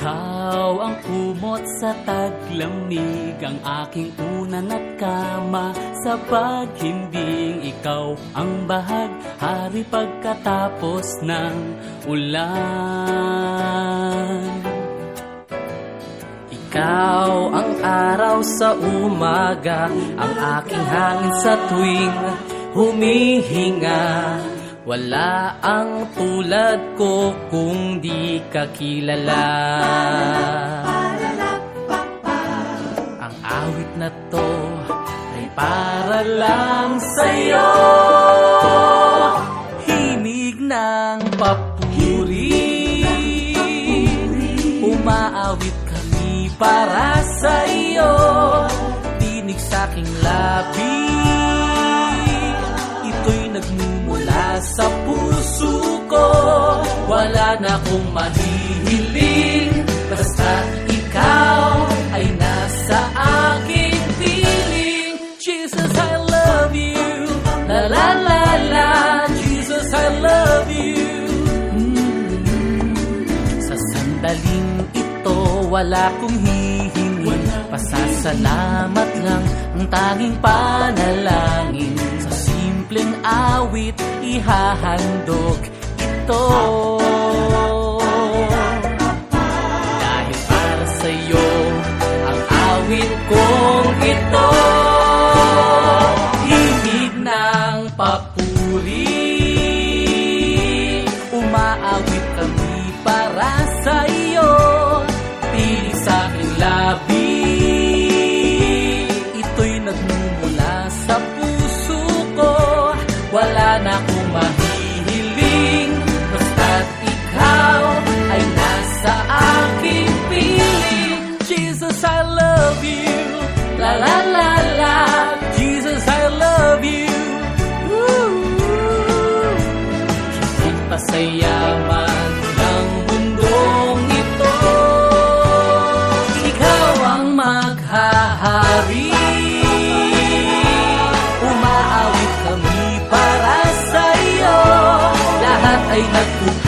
Ikaw ang kumot sa taglamig Ang aking unan at kama. Sa paghimbing Ikaw ang bahag Hari pagkatapos ng ulan. Ikaw ang araw sa umaga Ang aking hangin sa tuwing humihinga wala ang tulad ko kung di ka kilala. Ang awit na to ay para lang sa'yo. Himig ng papuri. Umaawit kami para sa'yo. Tinig sa'king labi Ito'y nagmumula sa puso ko. Wala na akong mahihiling Basta ikaw ay nasa aking piling. Jesus, I love you. La la la la. Jesus, I love you. Mm. Sa sandaling ito wala kong hihingi Pasasalamat lang ang tanging panalangin simpleng awit ihahandog ito. Dahil para sa'yo ang awit kong ito Himig ng papuri Hết